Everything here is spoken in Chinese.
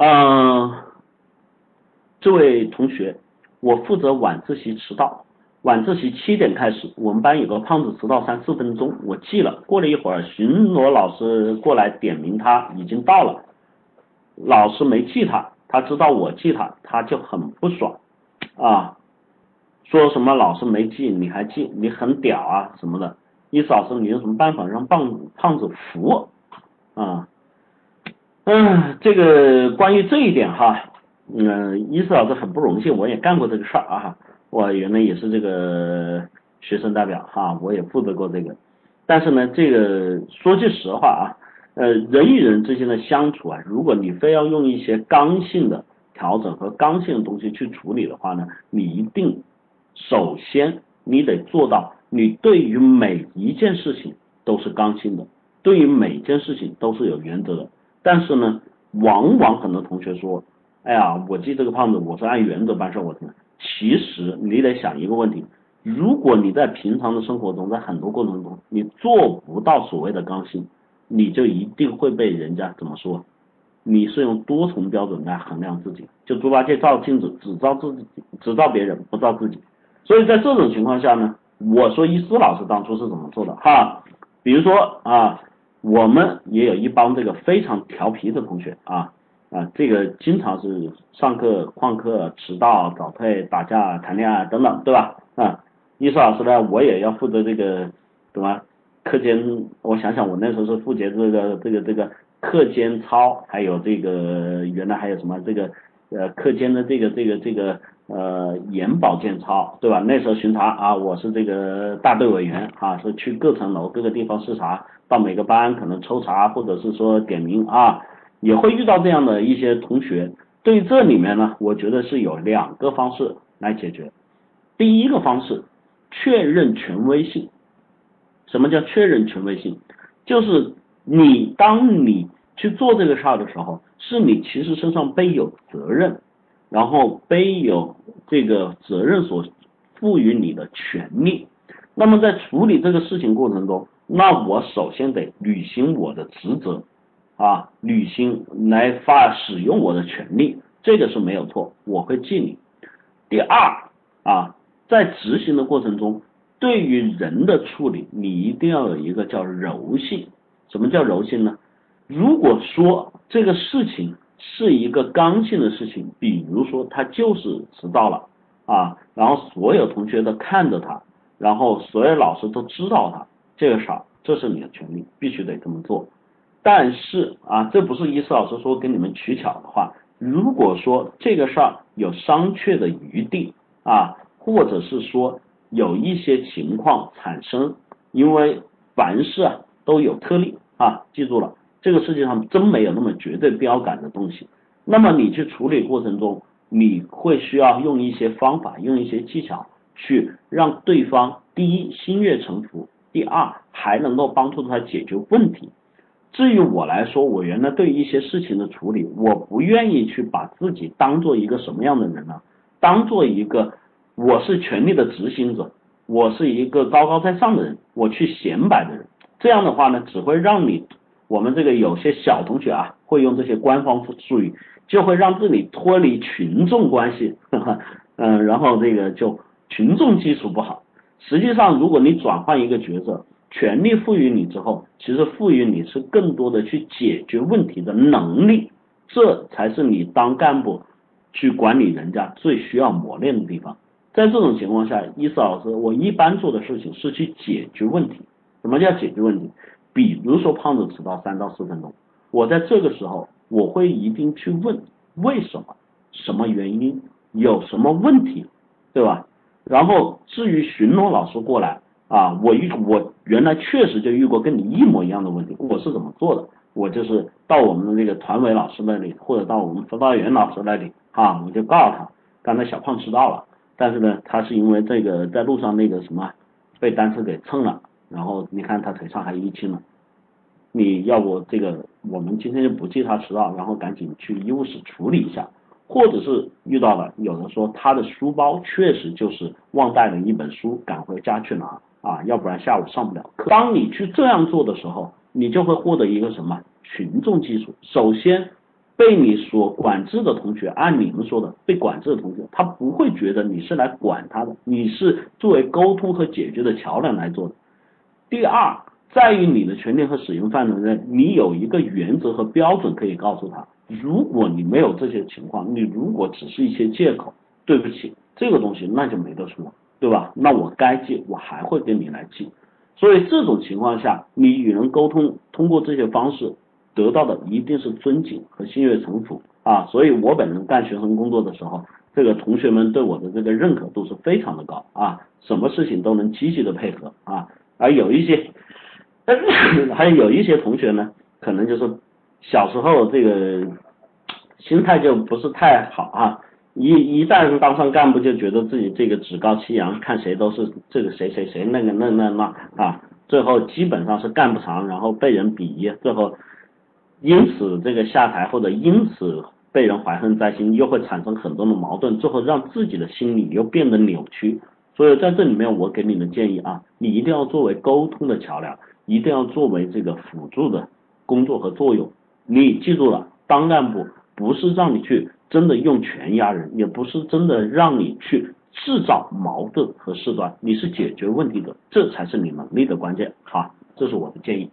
嗯，这位同学，我负责晚自习迟到，晚自习七点开始，我们班有个胖子迟到三四分钟，我记了。过了一会儿，巡逻老师过来点名，他已经到了，老师没记他，他知道我记他，他就很不爽啊，说什么老师没记你还记，你很屌啊什么的。意思老师，你有什么办法让胖胖子服啊？嗯，这个关于这一点哈，嗯，伊思老师很不荣幸，我也干过这个事儿啊，我原来也是这个学生代表哈，我也负责过这个，但是呢，这个说句实话啊，呃，人与人之间的相处啊，如果你非要用一些刚性的调整和刚性的东西去处理的话呢，你一定首先你得做到，你对于每一件事情都是刚性的，对于每件事情都是有原则的。但是呢，往往很多同学说，哎呀，我记这个胖子，我是按原则办事，我听。其实你得想一个问题，如果你在平常的生活中，在很多过程中，你做不到所谓的刚性，你就一定会被人家怎么说？你是用多重标准来衡量自己，就猪八戒照镜子，只照自己，只照别人，不照自己。所以在这种情况下呢，我说一思老师当初是怎么做的哈？比如说啊。我们也有一帮这个非常调皮的同学啊啊，这个经常是上课旷课、迟到、早退、打架、谈恋爱等等，对吧？啊，艺术老师呢，我也要负责这个什么课间，我想想，我那时候是负责这个这个这个课间操，还有这个原来还有什么这个呃课间的这个这个这个呃眼保健操，对吧？那时候巡查啊，我是这个大队委员啊，是去各层楼各个地方视察。到每个班可能抽查或者是说点名啊，也会遇到这样的一些同学。对这里面呢，我觉得是有两个方式来解决。第一个方式，确认权威性。什么叫确认权威性？就是你当你去做这个事儿的时候，是你其实身上背有责任，然后背有这个责任所赋予你的权利。那么在处理这个事情过程中，那我首先得履行我的职责，啊，履行来发使用我的权利，这个是没有错，我会记你。第二啊，在执行的过程中，对于人的处理，你一定要有一个叫柔性。什么叫柔性呢？如果说这个事情是一个刚性的事情，比如说他就是迟到了啊，然后所有同学都看着他，然后所有老师都知道他。这个事儿，这是你的权利，必须得这么做。但是啊，这不是伊思老师说跟你们取巧的话。如果说这个事儿有商榷的余地啊，或者是说有一些情况产生，因为凡事啊都有特例啊，记住了，这个世界上真没有那么绝对标杆的东西。那么你去处理过程中，你会需要用一些方法，用一些技巧去让对方第一心悦诚服。第二，还能够帮助他解决问题。至于我来说，我原来对一些事情的处理，我不愿意去把自己当做一个什么样的人呢？当做一个我是权力的执行者，我是一个高高在上的人，我去显摆的人。这样的话呢，只会让你我们这个有些小同学啊，会用这些官方术语，就会让自己脱离群众关系，嗯，然后这个就群众基础不好。实际上，如果你转换一个角色，权力赋予你之后，其实赋予你是更多的去解决问题的能力，这才是你当干部去管理人家最需要磨练的地方。在这种情况下，伊思老师，我一般做的事情是去解决问题。什么叫解决问题？比如说胖子迟到三到四分钟，我在这个时候，我会一定去问为什么，什么原因，有什么问题，对吧？然后至于巡逻老师过来啊，我遇我原来确实就遇过跟你一模一样的问题，我是怎么做的？我就是到我们的那个团委老师那里，或者到我们辅导员老师那里啊，我就告诉他，刚才小胖迟到了，但是呢，他是因为这个在路上那个什么被单车给蹭了，然后你看他腿上还淤青了，你要不这个我们今天就不记他迟到，然后赶紧去医务室处理一下。或者是遇到了，有人说他的书包确实就是忘带了一本书，赶回家去拿啊，要不然下午上不了课。当你去这样做的时候，你就会获得一个什么群众基础。首先，被你所管制的同学，按你们说的，被管制的同学，他不会觉得你是来管他的，你是作为沟通和解决的桥梁来做的。第二，在于你的权利和使用范围内，你有一个原则和标准可以告诉他。如果你没有这些情况，你如果只是一些借口，对不起，这个东西那就没得说，对吧？那我该记，我还会跟你来记。所以这种情况下，你与人沟通，通过这些方式得到的一定是尊敬和心悦诚服啊。所以我本人干学生工作的时候，这个同学们对我的这个认可度是非常的高啊，什么事情都能积极的配合啊。而有一些，还有一些同学呢，可能就是小时候这个心态就不是太好啊，一一旦当上干部，就觉得自己这个趾高气扬，看谁都是这个谁谁谁那个那那那啊，最后基本上是干不长，然后被人鄙夷，最后因此这个下台或者因此被人怀恨在心，又会产生很多的矛盾，最后让自己的心理又变得扭曲。所以在这里面，我给你的建议啊，你一定要作为沟通的桥梁，一定要作为这个辅助的工作和作用。你记住了，当干部不是让你去真的用权压人，也不是真的让你去制造矛盾和事端，你是解决问题的，这才是你能力的关键。好，这是我的建议。